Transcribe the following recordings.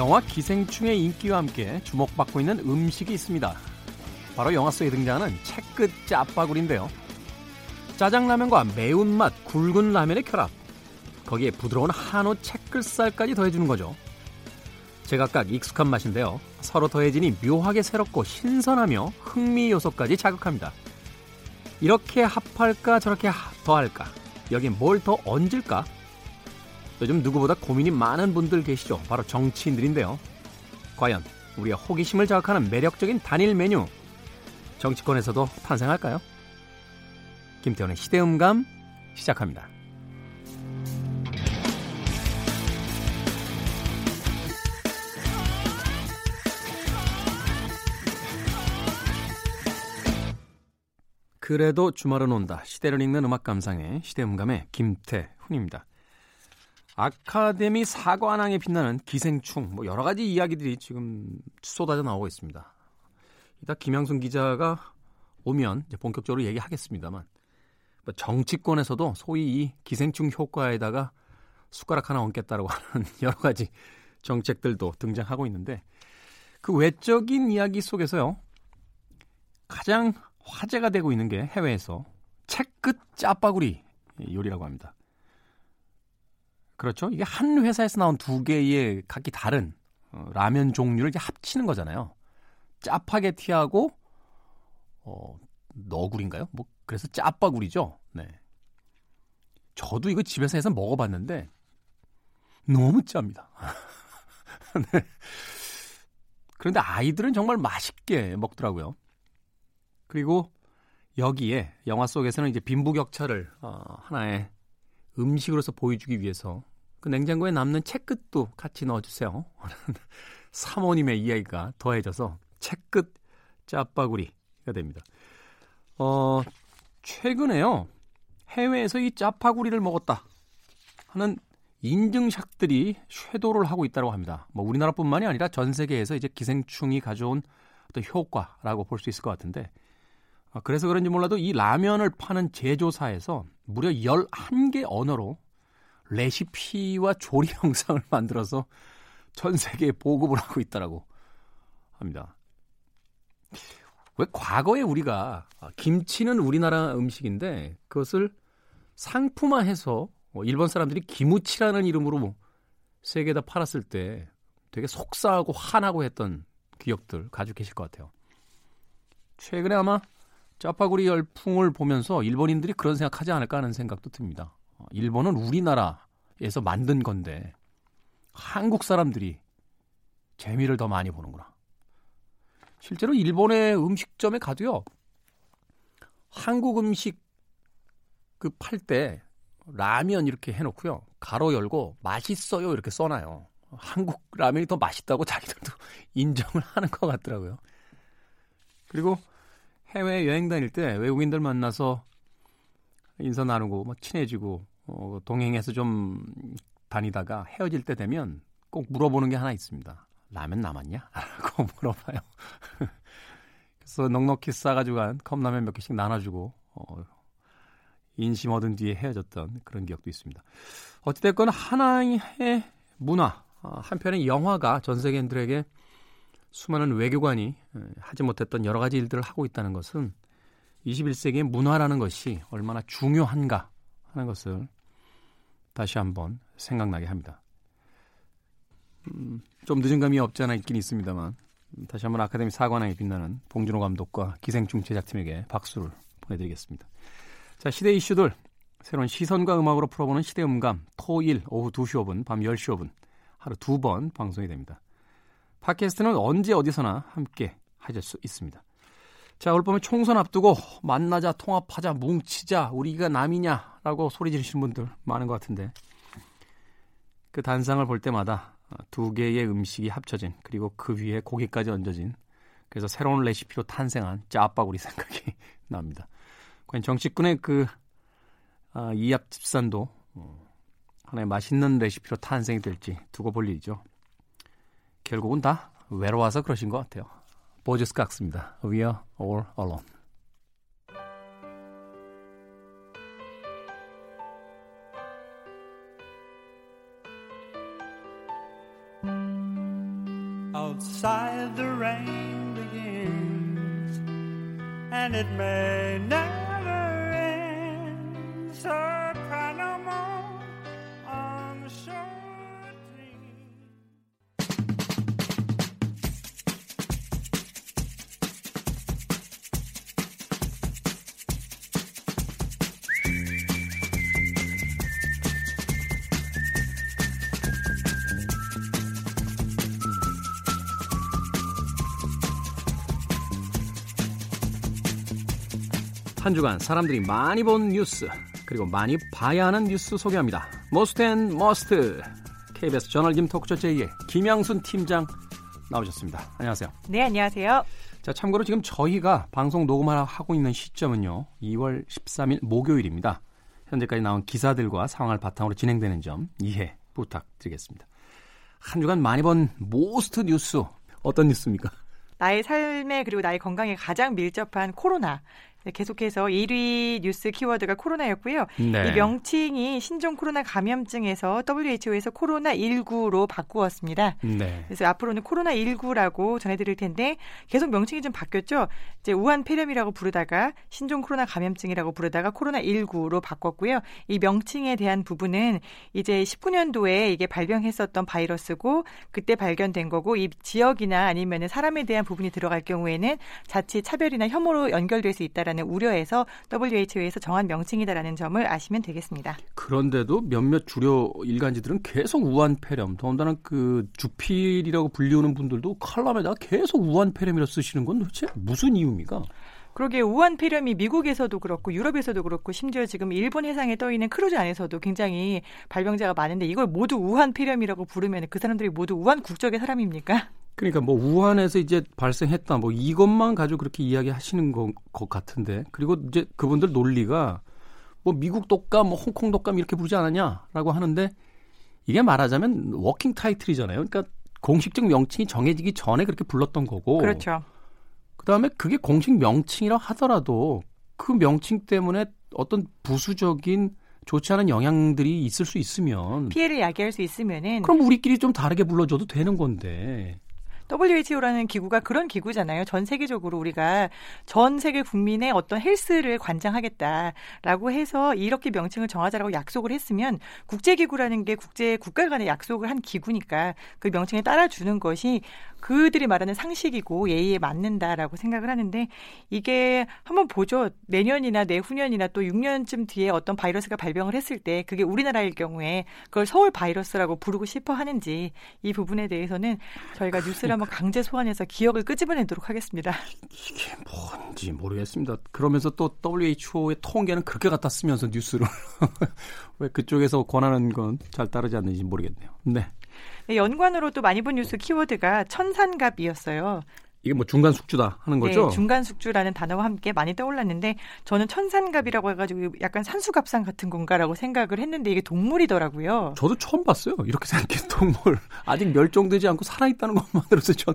영화 기생충의 인기와 함께 주목받고 있는 음식이 있습니다. 바로 영화 속에 등장하는 채끝 짜파구리인데요. 짜장라면과 매운맛 굵은 라면의 결합. 거기에 부드러운 한우 채끝살까지 더해주는 거죠. 제각각 익숙한 맛인데요. 서로 더해지니 묘하게 새롭고 신선하며 흥미 요소까지 자극합니다. 이렇게 합할까 저렇게 더할까 여긴 뭘 더 얹을까 요즘 누구보다 고민이 많은 분들 계시죠. 바로 정치인들인데요. 과연 우리의 호기심을 자극하는 매력적인 단일 메뉴 정치권에서도 탄생할까요? 김태훈의 시대음감 시작합니다. 그래도 주말은 온다. 시대를 읽는 음악 감상의 시대음감의 김태훈입니다. 아카데미 사관왕에 빛나는 기생충, 뭐 여러 가지 이야기들이 지금 쏟아져 나오고 있습니다. 이따 김양순 기자가 오면 이제 본격적으로 얘기하겠습니다만 뭐 정치권에서도 소위 이 기생충 효과에다가 숟가락 하나 얹겠다라고 하는 여러 가지 정책들도 등장하고 있는데 그 외적인 이야기 속에서요 가장 화제가 되고 있는 게 해외에서 채끝 짜파구리 요리라고 합니다. 그렇죠. 이게 한 회사에서 나온 두 개의 각기 다른 어, 라면 종류를 합치는 거잖아요. 짜파게티하고 어, 너구리인가요? 뭐 그래서 짜파구리죠. 네. 저도 이거 집에서 해서 먹어봤는데 너무 짭니다. 네. 그런데 아이들은 정말 맛있게 먹더라고요. 그리고 여기에 영화 속에서는 이제 빈부격차를 어, 하나의 음식으로서 보여주기 위해서 그 냉장고에 남는 채끝도 같이 넣어주세요. 사모님의 이야기가 더해져서 채끝 짜파구리가 됩니다. 어, 최근에요. 해외에서 이 짜파구리를 먹었다 하는 인증샷들이 쇄도를 하고 있다고 합니다. 뭐 우리나라뿐만이 아니라 전 세계에서 이제 기생충이 가져온 어떤 효과라고 볼 수 있을 것 같은데 어, 그래서 그런지 몰라도 이 라면을 파는 제조사에서 무려 11개 언어로 레시피와 조리 영상을 만들어서 전 세계에 보급을 하고 있다라고 합니다. 왜 과거에 우리가 아, 김치는 우리나라 음식인데 그것을 상품화해서 뭐 일본 사람들이 기무치라는 이름으로 세계에다 팔았을 때 되게 속상하고 화나고 했던 기억들 가지고 계실 것 같아요. 최근에 아마 짜파구리 열풍을 보면서 일본인들이 그런 생각하지 않을까 하는 생각도 듭니다. 어, 일본은 우리나라에서 만든 건데 한국 사람들이 재미를 더 많이 보는구나. 실제로 일본의 음식점에 가도요. 한국 음식 그 팔 때 라면 이렇게 해놓고요. 가로 열고 맛있어요 이렇게 써놔요. 한국 라면이 더 맛있다고 자기들도 인정을 하는 것 같더라고요. 그리고 해외 여행 다닐 때 외국인들 만나서 인사 나누고 뭐 친해지고 어, 동행해서 좀 다니다가 헤어질 때 되면 꼭 물어보는 게 하나 있습니다. 라면 남았냐? 라고 물어봐요. 그래서 넉넉히 싸가지고 간 컵라면 몇 개씩 나눠주고 어, 인심 얻은 뒤에 헤어졌던 그런 기억도 있습니다. 어찌됐건 하나의 문화, 어, 한편의 영화가 전 세계인들에게 수많은 외교관이 하지 못했던 여러 가지 일들을 하고 있다는 것은 21세기의 문화라는 것이 얼마나 중요한가 하는 것을 다시 한번 생각나게 합니다. 음, 좀 늦은 감이 없지 않아 있긴 있습니다만 다시 한번 아카데미 사관왕에 빛나는 봉준호 감독과 기생충 제작팀에게 박수를 보내드리겠습니다. 자, 시대 이슈들 새로운 시선과 음악으로 풀어보는 시대 음감 토일 오후 2시 5분, 밤 10시 5분 하루 두 번 방송이 됩니다. 팟캐스트는 언제 어디서나 함께 하실 수 있습니다. 자, 올 봄에 총선 앞두고 만나자, 통합하자, 뭉치자, 우리가 남이냐라고 소리 지르시는 분들 많은 것 같은데 그 단상을 볼 때마다 두 개의 음식이 합쳐진 그리고 그 위에 고기까지 얹어진 그래서 새로운 레시피로 탄생한 짜파구리 생각이 납니다. 과연 정치꾼의 그 아, 이합 집산도 어, 하나의 맛있는 레시피로 탄생이 될지 두고 볼 일이죠. 결국은 다 외로워서 그러신 것 같아요. 보저스 깍스입니다. We are all alone. outside the rain begins, and it may never 한 주간 사람들이 많이 본 뉴스 그리고 많이 봐야 하는 뉴스 소개합니다. Most and Must KBS 저널리즘 토크쇼 J의 김양순 팀장 나오셨습니다. 안녕하세요. 네, 안녕하세요. 자, 참고로 지금 저희가 방송 녹음을 하고 있는 시점은요. 2월 13일 목요일입니다. 현재까지 나온 기사들과 상황을 바탕으로 진행되는 점 이해 부탁드리겠습니다. 한 주간 많이 본 most 뉴스 어떤 뉴스입니까? 나의 삶에 그리고 나의 건강에 가장 밀접한 코로나. 네, 계속해서 1위 뉴스 키워드가 코로나였고요. 네. 이 명칭이 신종 코로나 감염증에서 WHO에서 코로나19로 바꾸었습니다. 네. 그래서 앞으로는 코로나19라고 전해드릴 텐데 계속 명칭이 좀 바뀌었죠. 이제 우한 폐렴이라고 부르다가 신종 코로나 감염증이라고 부르다가 코로나19로 바꿨고요. 이 명칭에 대한 부분은 이제 19년도에 이게 발병했었던 바이러스고 그때 발견된 거고 이 지역이나 아니면 사람에 대한 부분이 들어갈 경우에는 자칫 차별이나 혐오로 연결될 수 있다 라는 우려에서 WHO에서 정한 명칭이다라는 점을 아시면 되겠습니다. 그런데도 몇몇 주요 일간지들은 계속 우한 폐렴, 더군다나 그 주필이라고 불리우는 분들도 칼럼에다가 계속 우한 폐렴이라 쓰시는 건 도대체 무슨 이유입니까? 그러게 우한 폐렴이 미국에서도 그렇고 유럽에서도 그렇고 심지어 지금 일본 해상에 떠 있는 크루즈 안에서도 굉장히 발병자가 많은데 이걸 모두 우한 폐렴이라고 부르면 그 사람들이 모두 우한 국적의 사람입니까? 그러니까 뭐 우한에서 이제 발생했다 뭐 이것만 가지고 그렇게 이야기하시는 것, 것 같은데 그리고 이제 그분들 논리가 뭐 미국 독감, 뭐 홍콩 독감 이렇게 부르지 않았냐라고 하는데 이게 말하자면 working title이잖아요. 그러니까 공식적 명칭이 정해지기 전에 그렇게 불렀던 거고. 그렇죠. 그다음에 그게 공식 명칭이라 하더라도 그 명칭 때문에 어떤 부수적인 좋지 않은 영향들이 있을 수 있으면 피해를 야기할 수 있으면은 그럼 우리끼리 좀 다르게 불러줘도 되는 건데. WHO라는 기구가 그런 기구잖아요. 전 세계적으로 우리가 전 세계 국민의 어떤 헬스를 관장하겠다라고 해서 이렇게 명칭을 정하자라고 약속을 했으면 국제기구라는 게 국제 국가 간의 약속을 한 기구니까 그 명칭에 따라주는 것이 그들이 말하는 상식이고 예의에 맞는다라고 생각을 하는데 이게 한번 보죠. 내년이나 내후년이나 또 6년쯤 뒤에 어떤 바이러스가 발병을 했을 때 그게 우리나라일 경우에 그걸 서울 바이러스라고 부르고 싶어 하는지 이 부분에 대해서는 저희가 뉴스를 한번 강제 소환해서 기억을 끄집어내도록 하겠습니다. 이게 뭔지 모르겠습니다. 그러면서 또 WHO의 통계는 그렇게 갖다 쓰면서 뉴스를 왜 그쪽에서 권하는 건 잘 따르지 않는지 모르겠네요. 네. 네, 연관으로 또 많이 본 뉴스 키워드가 천산갑이었어요. 이게 뭐 중간 숙주다 하는 거죠? 네, 중간 숙주라는 단어와 함께 많이 떠올랐는데 저는 천산갑이라고 해가지고 약간 산수갑상 같은 건가라고 생각을 했는데 이게 동물이더라고요. 저도 처음 봤어요. 이렇게 생긴 동물 아직 멸종되지 않고 살아있다는 것만으로도 전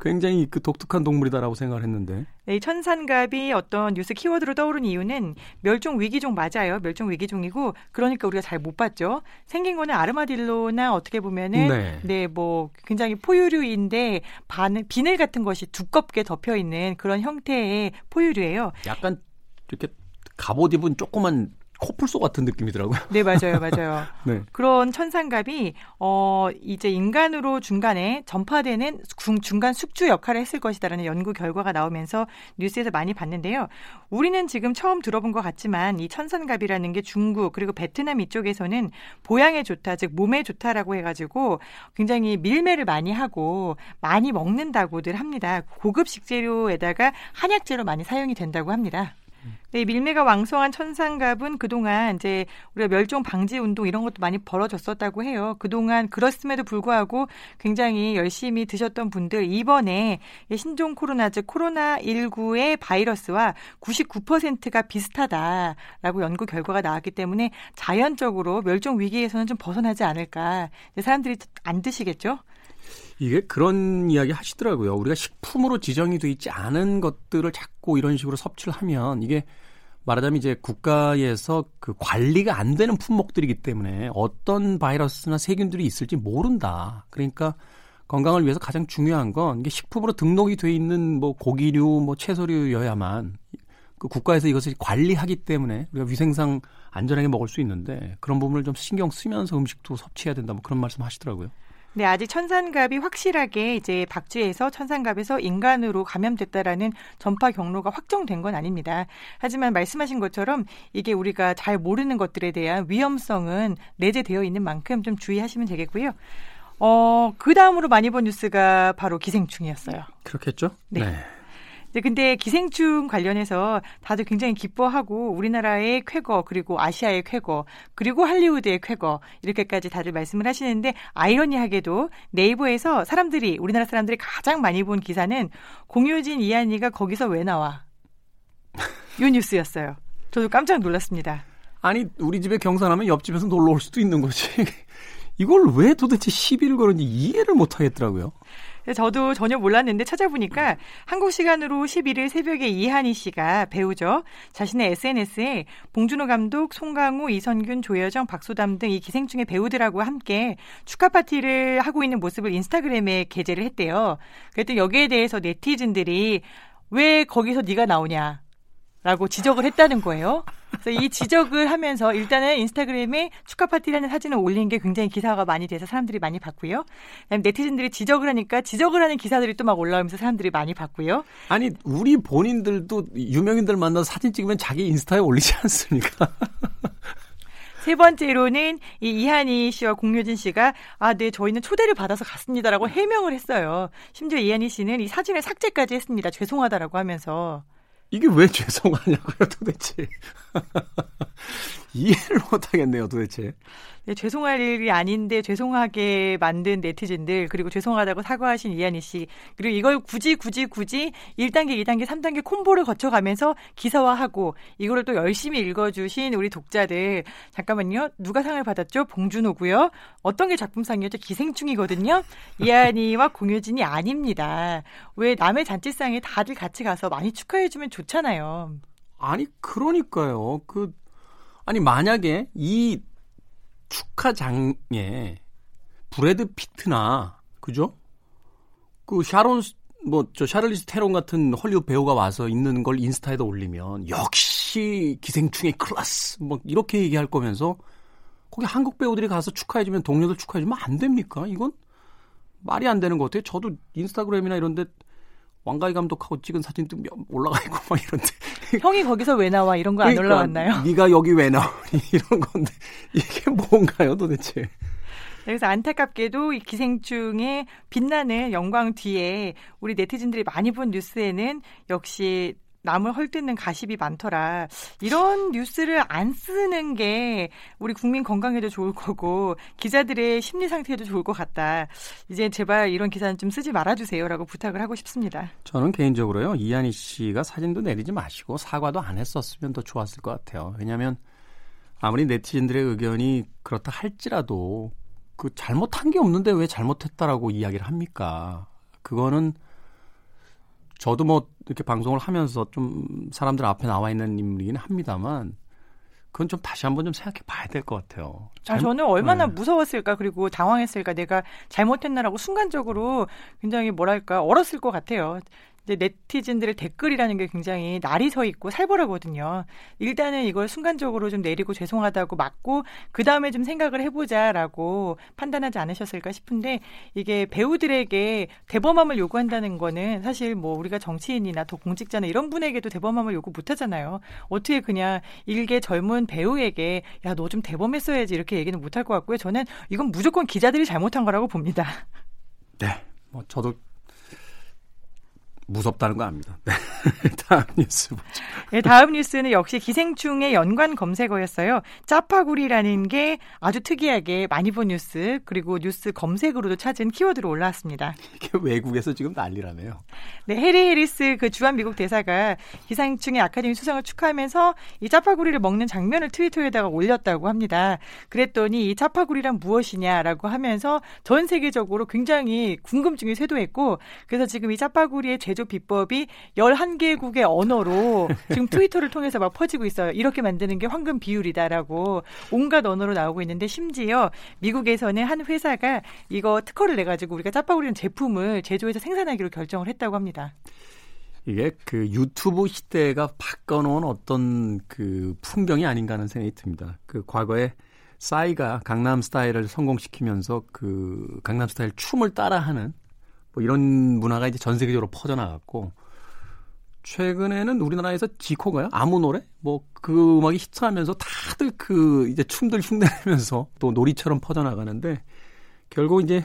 굉장히 그 독특한 동물이다라고 생각을 했는데. 네, 이 천산갑이 어떤 뉴스 키워드로 떠오른 이유는 멸종 위기종 맞아요. 멸종 위기종이고 그러니까 우리가 잘 못 봤죠. 생긴 거는 아르마딜로나 어떻게 보면은 네. 네, 뭐 굉장히 포유류인데 바늘, 비늘 같은 것이 두껍게 덮여 있는 그런 형태의 포유류예요. 약간 이렇게 갑옷 입은 조그만 코뿔소 같은 느낌이더라고요. 네, 맞아요, 맞아요. 네. 그런 천상갑이 어 이제 인간으로 중간에 전파되는 중, 중간 숙주 역할을 했을 것이다라는 연구 결과가 나오면서 뉴스에서 많이 봤는데요. 우리는 지금 처음 들어본 것 같지만 이 천산갑이라는 게 중국 그리고 베트남 이쪽에서는 보양에 좋다, 즉 몸에 좋다라고 해가지고 굉장히 밀매를 많이 하고 많이 먹는다고들 합니다. 고급 식재료에다가 한약재로 많이 사용이 된다고 합니다. 네, 밀매가 왕성한 천상갑은 그동안 이제 우리가 멸종 방지 운동 이런 것도 많이 벌어졌었다고 해요. 그동안 그렇음에도 불구하고 굉장히 열심히 드셨던 분들 이번에 신종 코로나 즉 코로나 19의 바이러스와 99%가 비슷하다라고 연구 결과가 나왔기 때문에 자연적으로 멸종 위기에서는 좀 벗어나지 않을까. 사람들이 안 드시겠죠? 이게 그런 이야기 하시더라고요. 우리가 식품으로 지정이 돼 있지 않은 것들을 자꾸 이런 식으로 섭취를 하면 이게 말하자면 이제 국가에서 그 관리가 안 되는 품목들이기 때문에 어떤 바이러스나 세균들이 있을지 모른다. 그러니까 건강을 위해서 가장 중요한 건 이게 식품으로 등록이 돼 있는 뭐 고기류, 뭐 채소류여야만 그 국가에서 이것을 관리하기 때문에 우리가 위생상 안전하게 먹을 수 있는데 그런 부분을 좀 신경 쓰면서 음식도 섭취해야 된다. 뭐 그런 말씀 하시더라고요. 네, 아직 천산갑이 확실하게 이제 박쥐에서 천산갑에서 인간으로 감염됐다라는 전파 경로가 확정된 건 아닙니다. 하지만 말씀하신 것처럼 이게 우리가 잘 모르는 것들에 대한 위험성은 내재되어 있는 만큼 좀 주의하시면 되겠고요. 어, 그 다음으로 많이 본 뉴스가 바로 기생충이었어요. 그렇겠죠? 네. 네. 네, 근데 기생충 관련해서 다들 굉장히 기뻐하고 우리나라의 쾌거 그리고 아시아의 쾌거 그리고 할리우드의 쾌거 이렇게까지 다들 말씀을 하시는데 아이러니하게도 네이버에서 사람들이 우리나라 사람들이 가장 많이 본 기사는 공효진 이한이가 거기서 왜 나와? 요 뉴스였어요. 저도 깜짝 놀랐습니다. 아니 우리 집에 경사나면 옆집에서 놀러 올 수도 있는 거지. 이걸 왜 도대체 시비를 걸는지 이해를 못 하겠더라고요. 저도 전혀 몰랐는데 찾아보니까 한국 시간으로 11일 새벽에 이한희 씨가 배우죠. 자신의 SNS에 봉준호 감독, 송강호, 이선균, 조여정, 박소담 등 이 기생충의 배우들하고 함께 축하 파티를 하고 있는 모습을 인스타그램에 게재를 했대요. 그랬더니 여기에 대해서 네티즌들이 왜 거기서 네가 나오냐? 라고 지적을 했다는 거예요. 그래서 이 지적을 하면서 일단은 인스타그램에 축하 파티라는 사진을 올린 게 굉장히 기사가 많이 돼서 사람들이 많이 봤고요. 그다음에 네티즌들이 지적을 하니까 지적을 하는 기사들이 또 막 올라오면서 사람들이 많이 봤고요. 아니 우리 본인들도 유명인들 만나서 사진 찍으면 자기 인스타에 올리지 않습니까? 세 번째로는 이 이한희 씨와 공효진 씨가 아, 네, 저희는 초대를 받아서 갔습니다라고 해명을 했어요. 심지어 이한희 씨는 이 사진을 삭제까지 했습니다. 죄송하다라고 하면서. 이게 왜 죄송하냐고요, 도대체. 이해를 못하겠네요, 도대체. 네, 죄송할 일이 아닌데 죄송하게 만든 네티즌들 그리고 죄송하다고 사과하신 이한희 씨 그리고 이걸 굳이 굳이 굳이 1단계, 2단계, 3단계 콤보를 거쳐가면서 기사화하고 이거를 또 열심히 읽어주신 우리 독자들 잠깐만요 누가 상을 받았죠? 봉준호고요. 어떤 게 작품상이었죠? 기생충이거든요. 이한희와 공효진이 아닙니다. 왜 남의 잔치상에 다들 같이 가서 많이 축하해주면 좋잖아요. 아니 그러니까요. 그 아니 만약에 이 축하장에 브래드 피트나 그죠? 그 샤론 뭐 저 샤를리스 테론 같은 헐리우드 배우가 와서 있는 걸 인스타에다 올리면 역시 기생충의 클래스 뭐 이렇게 얘기할 거면서 거기 한국 배우들이 가서 축하해주면 동료들 축하해주면 안 됩니까? 이건 말이 안 되는 것 같아요. 저도 인스타그램이나 이런데 왕가희 감독하고 찍은 사진도 올라가 있고 막 이런데 형이 거기서 왜 나와 이런 거안 그러니까, 올라왔나요? 네가 여기 왜 나오니 이런 건데 이게 뭔가요 도대체? 그래서 안타깝게도 이 기생충의 빛나는 영광 뒤에 우리 네티즌들이 많이 본 뉴스에는 역시 남을 헐뜯는 가십이 많더라. 이런 뉴스를 안 쓰는 게 우리 국민 건강에도 좋을 거고 기자들의 심리 상태에도 좋을 것 같다. 이제 제발 이런 기사는 좀 쓰지 말아주세요라고 부탁을 하고 싶습니다. 저는 개인적으로요 이한희 씨가 사진도 내리지 마시고 사과도 안 했었으면 더 좋았을 것 같아요. 왜냐하면 아무리 네티즌들의 의견이 그렇다 할지라도 그 잘못한 게 없는데 왜 잘못했다라고 이야기를 합니까? 그거는 저도 뭐 이렇게 방송을 하면서 좀 사람들 앞에 나와 있는 인물이긴 합니다만 그건 좀 다시 한번 좀 생각해 봐야 될 것 같아요. 잘... 아, 저는 얼마나 네. 무서웠을까 그리고 당황했을까 내가 잘못했나라고 순간적으로 굉장히 뭐랄까 얼었을 것 같아요. 이제 네티즌들의 댓글이라는 게 굉장히 날이 서 있고 살벌하거든요. 일단은 이걸 순간적으로 좀 내리고 죄송하다고 맞고 그 다음에 좀 생각을 해보자라고 판단하지 않으셨을까 싶은데 이게 배우들에게 대범함을 요구한다는 거는 사실 뭐 우리가 정치인이나 더 공직자나 이런 분에게도 대범함을 요구 못하잖아요. 어떻게 그냥 일개 젊은 배우에게 야 너 좀 대범했어야지 이렇게 얘기는 못할 것 같고요. 저는 이건 무조건 기자들이 잘못한 거라고 봅니다. 네, 뭐 저도 무섭다는 거 압니다. 네. 다음 뉴스 보죠. 네, 다음 뉴스는 역시 기생충의 연관 검색어였어요. 짜파구리라는 게 아주 특이하게 많이 본 뉴스 그리고 뉴스 검색으로도 찾은 키워드로 올라왔습니다. 이게 외국에서 지금 난리라네요. 네, 해리 해리스 그 주한 미국 대사가 기생충의 아카데미 수상을 축하하면서 이 짜파구리를 먹는 장면을 트위터에다가 올렸다고 합니다. 그랬더니 이 짜파구리란 무엇이냐라고 하면서 전 세계적으로 굉장히 궁금증이 쇄도했고 그래서 지금 이 짜파구리의 제 제조 비법이 11 개국의 언어로 지금 트위터를 통해서 막 퍼지고 있어요. 이렇게 만드는 게 황금 비율이다라고 온갖 언어로 나오고 있는데 심지어 미국에서는 한 회사가 이거 특허를 내 가지고 우리가 짜파구리는 제품을 제조해서 생산하기로 결정을 했다고 합니다. 이게 그 유튜브 시대가 바꿔놓은 어떤 그 풍경이 아닌가 하는 생각이 듭니다. 그 과거에 싸이가 강남 스타일을 성공시키면서 그 강남 스타일 춤을 따라하는 뭐 이런 문화가 이제 전 세계적으로 퍼져나갔고 최근에는 우리나라에서 지코가요? 아무 노래? 뭐 그 음악이 히트하면서 다들 그 이제 춤들 흉내내면서 또 놀이처럼 퍼져나가는데 결국 이제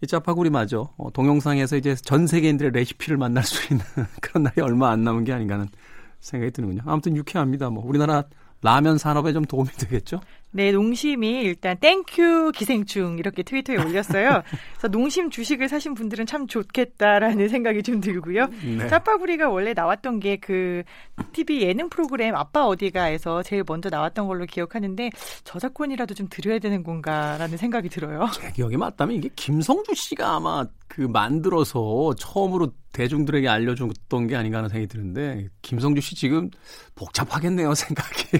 이 짜파구리 마저 어, 동영상에서 이제 전 세계인들의 레시피를 만날 수 있는 그런 날이 얼마 안 남은 게 아닌가 하는 생각이 드는군요. 아무튼 유쾌합니다. 뭐 우리나라 라면 산업에 좀 도움이 되겠죠? 네, 농심이 일단 thank you 기생충 이렇게 트위터에 올렸어요. 그래서 농심 주식을 사신 분들은 참 좋겠다라는 생각이 좀 들고요. 네. 짜파구리가 원래 나왔던 게 그 TV 예능 프로그램 아빠 어디가에서 제일 먼저 나왔던 걸로 기억하는데 저작권이라도 좀 드려야 되는 건가라는 생각이 들어요. 제 기억이 맞다면 이게 김성주 씨가 아마 그 만들어서 처음으로 대중들에게 알려줬던 게 아닌가 하는 생각이 드는데 김성주 씨 지금 복잡하겠네요 생각이.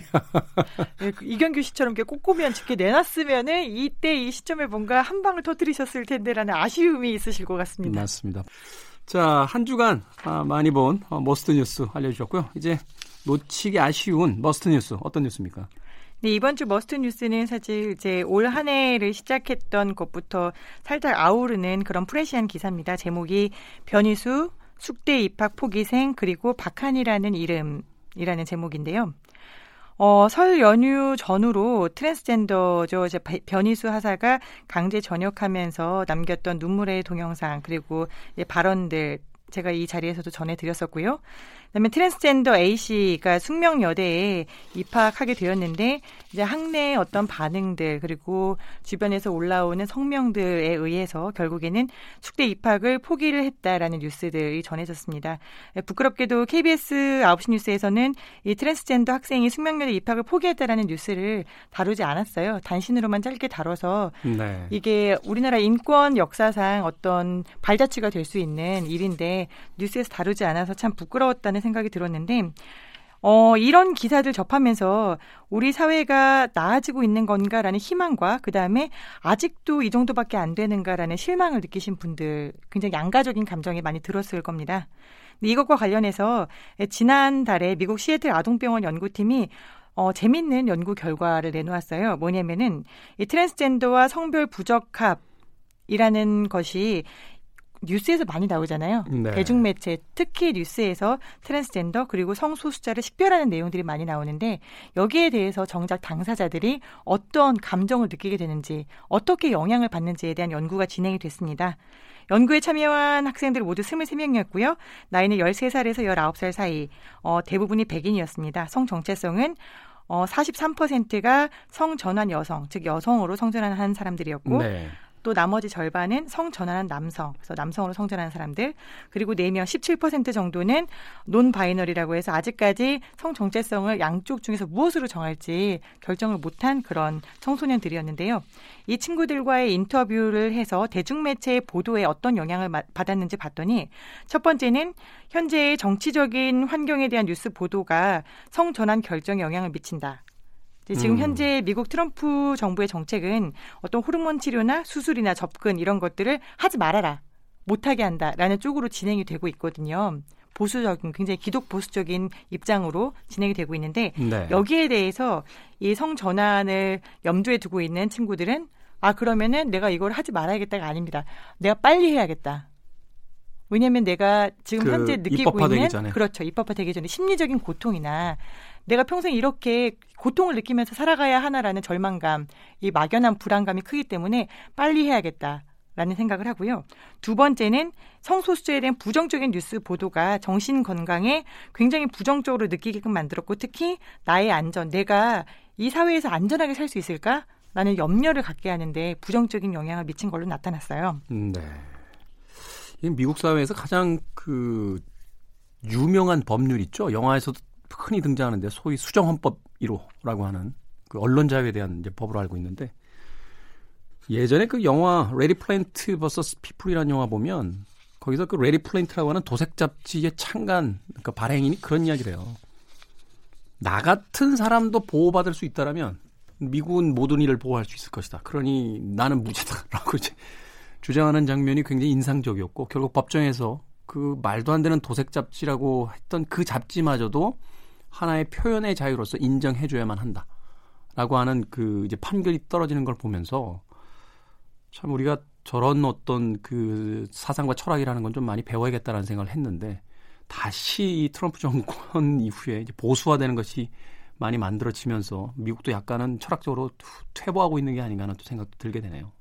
네, 그 이경규 씨처럼 꼼꼼히 한 집게 내놨으면은 이때 이 시점에 뭔가 한 방을 터뜨리셨을 텐데라는 아쉬움이 있으실 것 같습니다. 맞습니다. 자, 한 주간 아, 많이 본 어, must 뉴스 알려주셨고요. 이제 놓치기 아쉬운 must 뉴스 어떤 뉴스입니까? 네, 이번 주 must 뉴스는 사실 이제 올 한 해를 시작했던 것부터 살짝 아우르는 그런 fresh한 기사입니다. 제목이 변희수 숙대 입학 포기생 그리고 박한희라는 이름이라는 제목인데요. 어, 설 연휴 전후로 트랜스젠더죠. 이제 변희수 하사가 강제 전역하면서 남겼던 눈물의 동영상 그리고 발언들 제가 이 자리에서도 전해드렸었고요. 그다음에 트랜스젠더 A 씨가 숙명여대에 입학하게 되었는데 이제 학내의 어떤 반응들 그리고 주변에서 올라오는 성명들에 의해서 결국에는 숙대 입학을 포기를 했다라는 뉴스들이 전해졌습니다. 부끄럽게도 KBS 9시 뉴스에서는 이 트랜스젠더 학생이 숙명여대 입학을 포기했다라는 뉴스를 다루지 않았어요. 단신으로만 짧게 다뤄서 네. 이게 우리나라 인권 역사상 어떤 발자취가 될 수 있는 일인데 뉴스에서 다루지 않아서 참 부끄러웠다는 생각이 들었는데 어, 이런 기사들 접하면서 우리 사회가 나아지고 있는 건가라는 희망과 그 다음에 아직도 이 정도밖에 안 되는가라는 실망을 느끼신 분들 굉장히 양가적인 감정이 많이 들었을 겁니다. 이것과 관련해서 지난달에 미국 시애틀 아동병원 연구팀이 어, 재밌는 연구 결과를 내놓았어요. 뭐냐면은 이 트랜스젠더와 성별 부적합 이라는 것이 뉴스에서 많이 나오잖아요. 네. 대중매체 특히 뉴스에서 트랜스젠더 그리고 성소수자를 식별하는 내용들이 많이 나오는데 여기에 대해서 정작 당사자들이 어떤 감정을 느끼게 되는지 어떻게 영향을 받는지에 대한 연구가 진행이 됐습니다. 연구에 참여한 학생들 모두 23명이었고요. 나이는 13살에서 19살 사이, 어, 대부분이 백인이었습니다. 성 정체성은 어, 43%가 성전환 여성, 즉 여성으로 성전환한 사람들이었고 네. 또 나머지 절반은 성전환한 남성, 그래서 남성으로 성전하는 사람들, 그리고 4명 17% 정도는 논 바이너리라고 해서 아직까지 성 정체성을 양쪽 중에서 무엇으로 정할지 결정을 못한 그런 청소년들이었는데요. 이 친구들과의 인터뷰를 해서 대중매체의 보도에 어떤 영향을 받았는지 봤더니 첫 번째는 현재의 정치적인 환경에 대한 뉴스 보도가 성전환 결정에 영향을 미친다. 지금 음. 현재 미국 트럼프 정부의 정책은 어떤 호르몬 치료나 수술이나 접근 이런 것들을 하지 말아라. 못하게 한다라는 쪽으로 진행이 되고 있거든요. 보수적인 굉장히 기독 보수적인 입장으로 진행이 되고 있는데 네. 여기에 대해서 이 성 전환을 염두에 두고 있는 친구들은 아 그러면은 내가 이걸 하지 말아야겠다가 아닙니다. 내가 빨리 해야겠다. 왜냐하면 내가 지금 그 현재 느끼고 있는 전에. 그렇죠 입법화 되기 전에 심리적인 고통이나 내가 평생 이렇게 고통을 느끼면서 살아가야 하나라는 절망감, 이 막연한 불안감이 크기 때문에 빨리 해야겠다. 라는 생각을 하고요. 두 번째는 성소수자에 대한 부정적인 뉴스 보도가 정신 건강에 굉장히 부정적으로 느끼게끔 만들었고 특히 나의 안전, 내가 이 사회에서 안전하게 살 수 있을까? 라는 염려를 갖게 하는데 부정적인 영향을 미친 걸로 나타났어요. 네. 미국 사회에서 가장 그 유명한 법률 있죠. 영화에서도 흔히 등장하는데 소위 수정헌법 1호라고 하는 그 언론 자유에 대한 이제 법으로 알고 있는데 예전에 그 영화 래리 플린트 versus people이라는 영화 보면 거기서 그 래리 플린트라고 하는 도색 잡지의 창간 그 발행인이 그런 이야기를 해요. 나 같은 사람도 보호받을 수 있다라면 미국은 모든 이를 보호할 수 있을 것이다. 그러니 나는 무죄다라고 이제 주장하는 장면이 굉장히 인상적이었고 결국 법정에서 그 말도 안 되는 도색 잡지라고 했던 그 잡지마저도 하나의 표현의 자유로서 인정해줘야만 한다라고 하는 그 이제 판결이 떨어지는 걸 보면서 참 우리가 저런 어떤 그 사상과 철학이라는 건 좀 많이 배워야겠다라는 생각을 했는데 다시 이 트럼프 정권 이후에 이제 보수화되는 것이 많이 만들어지면서 미국도 약간은 철학적으로 퇴보하고 있는 게 아닌가 하는 또 생각도 들게 되네요.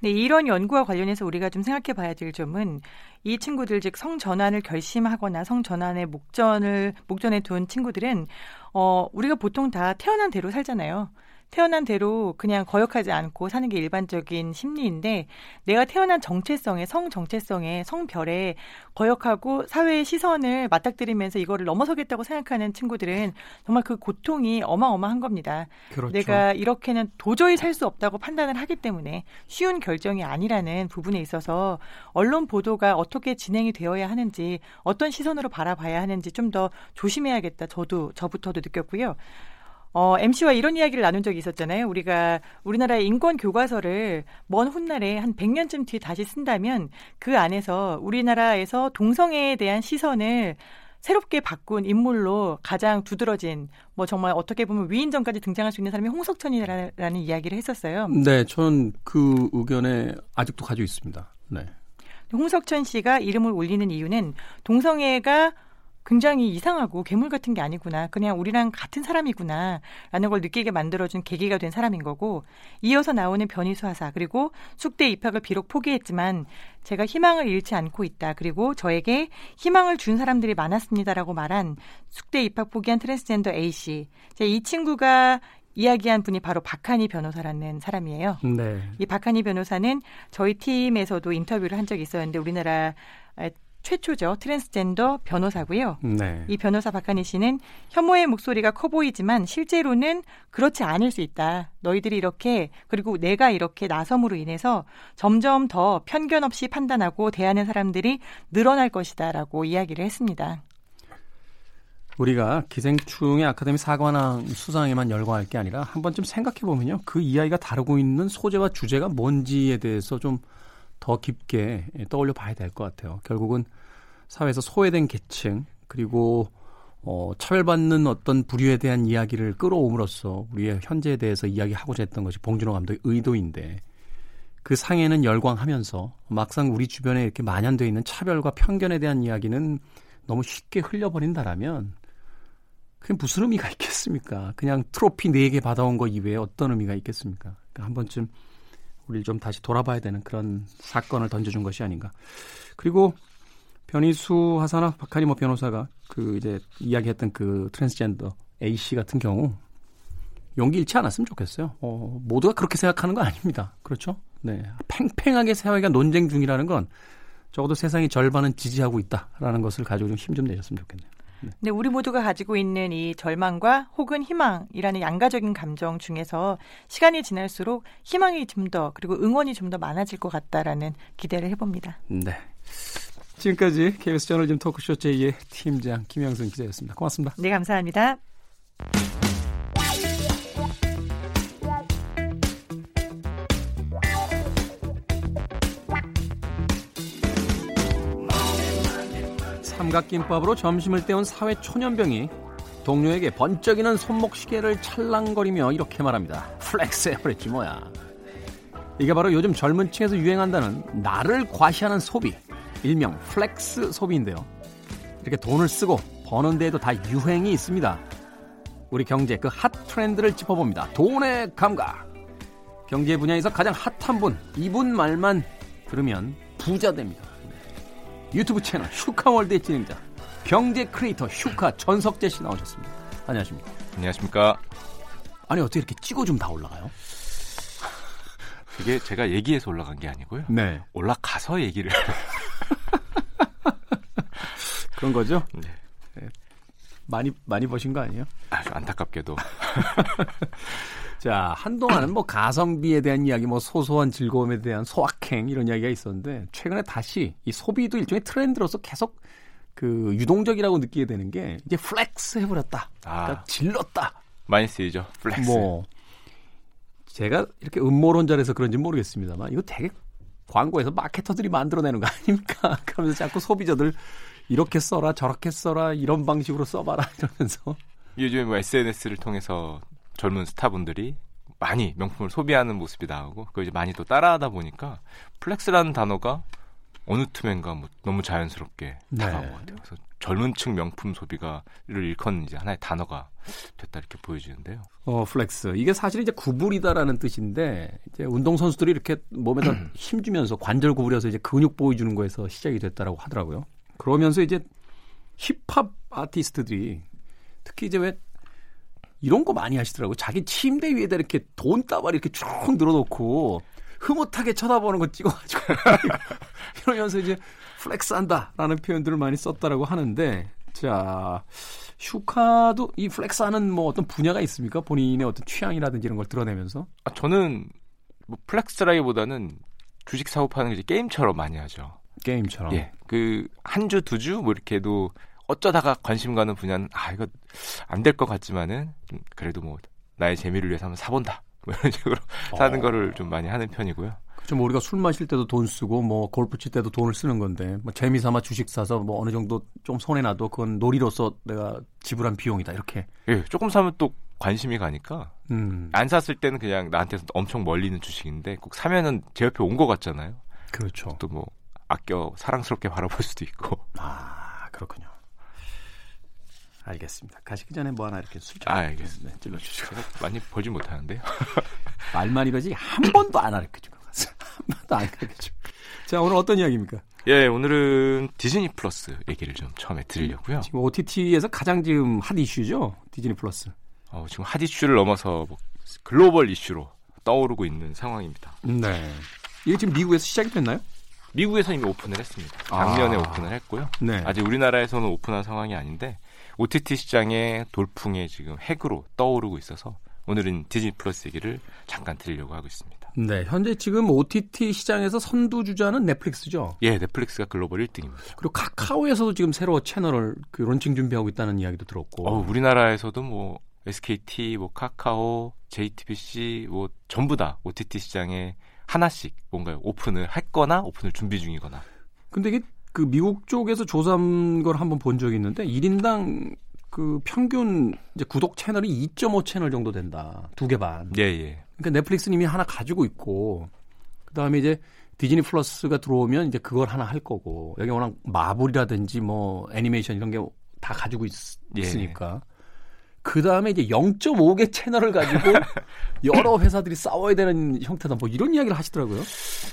네, 이런 연구와 관련해서 우리가 좀 생각해 봐야 될 점은 이 친구들 즉 성전환을 결심하거나 성전환의 목전을 목전에 둔 친구들은 어 우리가 보통 다 태어난 대로 살잖아요. 태어난 대로 그냥 거역하지 않고 사는 게 일반적인 심리인데 내가 태어난 정체성에 성 정체성에 성별에 거역하고 사회의 시선을 맞닥뜨리면서 이거를 넘어서겠다고 생각하는 친구들은 정말 그 고통이 어마어마한 겁니다. 그렇죠. 내가 이렇게는 도저히 살 수 없다고 판단을 하기 때문에 쉬운 결정이 아니라는 부분에 있어서 언론 보도가 어떻게 진행이 되어야 하는지 어떤 시선으로 바라봐야 하는지 좀 더 조심해야겠다. 저도 저부터도 느꼈고요. 어, MC와 이런 이야기를 나눈 적이 있었잖아요. 우리가 우리나라의 인권 교과서를 먼 훗날에 한 100년쯤 뒤에 다시 쓴다면 그 안에서 우리나라에서 동성애에 대한 시선을 새롭게 바꾼 인물로 가장 두드러진 뭐 정말 어떻게 보면 위인전까지 등장할 수 있는 사람이 홍석천이라는 이야기를 했었어요. 네, 저는 그 의견에 아직도 가지고 있습니다. 네. 홍석천 씨가 이름을 올리는 이유는 동성애가 굉장히 이상하고 괴물 같은 게 아니구나. 그냥 우리랑 같은 사람이구나. 라는 걸 느끼게 만들어준 계기가 된 사람인 거고, 이어서 나오는 변희수 하사, 그리고 숙대 입학을 비록 포기했지만, 제가 희망을 잃지 않고 있다. 그리고 저에게 희망을 준 사람들이 많았습니다라고 말한 숙대 입학 포기한 트랜스젠더 A씨. 이 친구가 이야기한 분이 바로 박한희 변호사라는 사람이에요. 네. 이 박한희 변호사는 저희 팀에서도 인터뷰를 한 적이 있었는데 우리나라 최초죠. 트랜스젠더 변호사고요. 네. 이 변호사 박한희 씨는 혐오의 목소리가 커 보이지만 실제로는 그렇지 않을 수 있다. 너희들이 이렇게 그리고 내가 이렇게 나섬으로 인해서 점점 더 편견 없이 판단하고 대하는 사람들이 늘어날 것이다라고 이야기를 했습니다. 우리가 기생충의 아카데미 사관왕 수상에만 열광할 게 아니라 한 번쯤 생각해 보면요. 그 이야기가 다루고 있는 소재와 주제가 뭔지에 대해서 좀 더 깊게 떠올려 봐야 될 것 같아요. 결국은 사회에서 소외된 계층 그리고 어, 차별받는 어떤 부류에 대한 이야기를 끌어옴으로써 우리의 현재에 대해서 이야기하고자 했던 것이 봉준호 감독의 의도인데 그 상에는 열광하면서 막상 우리 주변에 이렇게 만연되어 있는 차별과 편견에 대한 이야기는 너무 쉽게 흘려버린다라면 그게 무슨 의미가 있겠습니까? 그냥 트로피 4개 받아온 거 이외에 어떤 의미가 있겠습니까? 그러니까 한 번쯤 우리를 좀 다시 돌아봐야 되는 그런 사건을 던져준 것이 아닌가. 그리고 변희수 하사나 박하니 뭐 변호사가 그 이제 이야기했던 그 트랜스젠더 A 씨 같은 경우 용기 잃지 않았으면 좋겠어요. 어, 모두가 그렇게 생각하는 거 아닙니다. 그렇죠? 네. 팽팽하게 사회가 논쟁 중이라는 건 적어도 세상의 절반은 지지하고 있다라는 것을 가지고 좀 힘좀 내셨으면 좋겠네요. 네. 네, 우리 모두가 가지고 있는 이 절망과 혹은 희망이라는 양가적인 감정 중에서 시간이 지날수록 희망이 좀 더 그리고 응원이 좀 더 많아질 것 같다라는 기대를 해봅니다. 네. 지금까지 KBS 저널즘 토크쇼 제2의 팀장 김영순 기자였습니다. 고맙습니다. 네, 감사합니다. 삼각김밥으로 점심을 때운 사회 초년병이 동료에게 번쩍이는 손목시계를 찰랑거리며 이렇게 말합니다. flex 해버렸지 뭐야. 이게 바로 요즘 젊은 층에서 유행한다는 나를 과시하는 소비, 일명 flex 소비인데요. 이렇게 돈을 쓰고 버는 데에도 다 유행이 있습니다. 우리 경제 그 핫 트렌드를 짚어봅니다. 돈의 감각. 경제 분야에서 가장 핫한 분, 이분 말만 들으면 부자 됩니다. 유튜브 채널 슈카월드의 진행자 경제 크리에이터 슈카 전석재 씨 나오셨습니다. 안녕하십니까? 안녕하십니까? 아니 어떻게 이렇게 찍어주면 다 올라가요? 그게 제가 얘기해서 올라간 게 아니고요. 네. 올라가서 얘기를 그런 거죠? 네. 네. 많이 많이 버신 거 아니에요? 아주 안타깝게도 자, 한동안은 뭐 가성비에 대한 이야기, 뭐 소소한 즐거움에 대한 소확행 이런 이야기가 있었는데 최근에 다시 이 소비도 일종의 트렌드로서 계속 그 유동적이라고 느끼게 되는 게 이제 flex 해버렸다. 그러니까 아, 질렀다. 많이 쓰이죠. flex. 뭐 제가 이렇게 음모론자라서 그런지 모르겠습니다만 이거 되게 광고에서 마케터들이 만들어내는 거 아닙니까? 그러면서 자꾸 소비자들 이렇게 써라 저렇게 써라 이런 방식으로 써봐라 이러면서 요즘에 뭐 SNS를 통해서 젊은 스타분들이 많이 명품을 소비하는 모습이 나오고 그걸 이제 많이 또 따라하다 보니까 flex라는 단어가 어느 틈엔가 뭐 너무 자연스럽게 네. 다가온 것 같아요. 그래서 젊은 층 명품 소비가를 일컫는 이제 하나의 단어가 됐다 이렇게 보여지는데요. 어 flex 이게 사실 이제 구부리다라는 뜻인데 이제 운동 선수들이 이렇게 몸에다 힘 주면서 관절 구부려서 이제 근육 보여주는 거에서 시작이 됐다라고 하더라고요. 그러면서 이제 힙합 아티스트들이 특히 이제 왜 이런 거 많이 하시더라고요. 자기 침대 위에다 이렇게 돈다발 이렇게 쭉 늘어놓고 흐뭇하게 쳐다보는 거 찍어가지고 이러면서 이제 flex한다라는 표현들을 많이 썼다라고 하는데 자 슈카도 이 flex하는 뭐 어떤 분야가 있습니까? 본인의 어떤 취향이라든지 이런 걸 드러내면서 아, 저는 뭐 flex라기보다는 주식 사고 파는 게 이제 게임처럼 많이 하죠. 게임처럼 예. 그 한 주 두 주 뭐 이렇게 해도 어쩌다가 관심 가는 분야는 아 이거 안 될 것 같지만은 좀 그래도 뭐 나의 재미를 위해서 한번 사본다. 뭐 이런 식으로 사는 어. 거를 좀 많이 하는 편이고요. 좀 우리가 술 마실 때도 돈 쓰고 뭐 골프 칠 때도 돈을 쓰는 건데 뭐 재미 삼아 주식 사서 뭐 어느 정도 좀 손해 나도 그건 놀이로서 내가 지불한 비용이다 이렇게 예, 조금 사면 또 관심이 가니까 음 안 샀을 때는 그냥 나한테서 엄청 멀리 있는 주식인데 꼭 사면은 제 옆에 온 것 같잖아요. 그렇죠 또 뭐 아껴 사랑스럽게 바라볼 수도 있고. 아 그렇군요 알겠습니다 가시기 전에 뭐 하나 이렇게 술좀 아, 알겠습니다. 네, 찔러주시고 많이 벌지 못하는데요. 말만 이러지 한 번도 안 같아요 한 번도 안 가르쳐줘 자 오늘 어떤 이야기입니까? 예, 오늘은 디즈니 플러스 얘기를 좀 처음에 드리려고요. 지금 OTT에서 가장 지금 핫 이슈죠 디즈니 플러스 어, 지금 핫 이슈를 넘어서 뭐 글로벌 이슈로 떠오르고 있는 상황입니다. 네 이게 지금 미국에서 시작이 됐나요? 미국에서 이미 오픈을 했습니다. 작년에 아. 오픈을 했고요. 네 아직 우리나라에서는 오픈한 상황이 아닌데 OTT 시장의 돌풍에 지금 핵으로 떠오르고 있어서 오늘은 디즈니 플러스 얘기를 잠깐 드리려고 하고 있습니다. 네, 현재 지금 OTT 시장에서 선두 주자는 넷플릭스죠. 예, 넷플릭스가 글로벌 1등입니다. 그리고 카카오에서도 지금 새로 채널을 그 론칭 준비하고 있다는 이야기도 들었고. 어, 우리나라에서도 뭐 SKT, 뭐 카카오, JTBC 뭐 전부 다 OTT 시장에 하나씩 뭔가 오픈을 했거나 오픈을 준비 중이거나 근데 이게 그 미국 쪽에서 조사한 걸 한번 본 적이 있는데 1인당 그 평균 이제 구독 채널이 2.5 채널 정도 된다. 두 개 반. 예, 예. 그러니까 넷플릭스는 이미 하나 가지고 있고 그다음에 이제 디즈니 플러스가 들어오면 이제 그걸 하나 할 거고 여기 워낙 마블이라든지 뭐 애니메이션 이런 게 다 가지고 있, 예. 으니까 그 다음에 이제 0.5개 채널을 가지고 여러 회사들이 싸워야 되는 형태다 뭐 이런 이야기를 하시더라고요.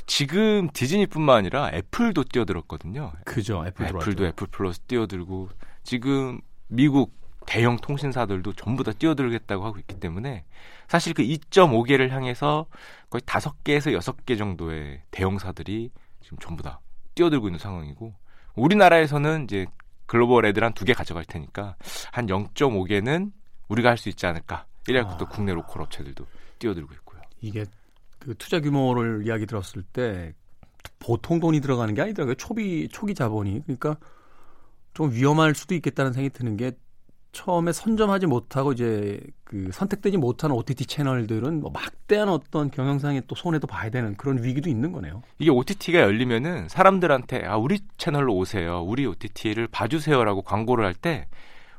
지금 디즈니뿐만 아니라 애플도 뛰어들었거든요. 그죠 애플 들어왔죠. 애플도 애플 플러스 뛰어들고 지금 미국 대형 통신사들도 전부 다 뛰어들겠다고 하고 있기 때문에 사실 그 2.5개를 향해서 거의 5개에서 6개 정도의 대형사들이 지금 전부 다 뛰어들고 있는 상황이고 우리나라에서는 이제 글로벌 애들 한 두 개 가져갈 테니까 한 0.5개는 우리가 할 수 있지 않을까. 이래갖고 또 아. 국내 로컬 업체들도 뛰어들고 있고요. 이게 그 투자 규모를 이야기 들었을 때 보통 돈이 들어가는 게 아니더라고요. 초비 초기 자본이 그러니까 좀 위험할 수도 있겠다는 생각이 드는 게 처음에 선점하지 못하고 이제 그 선택되지 못하는 OTT 채널들은 뭐 막대한 어떤 경영상의 또 손해도 봐야 되는 그런 위기도 있는 거네요. 이게 OTT가 열리면은 사람들한테 아 우리 채널로 오세요. 우리 OTT를 봐주세요라고 광고를 할 때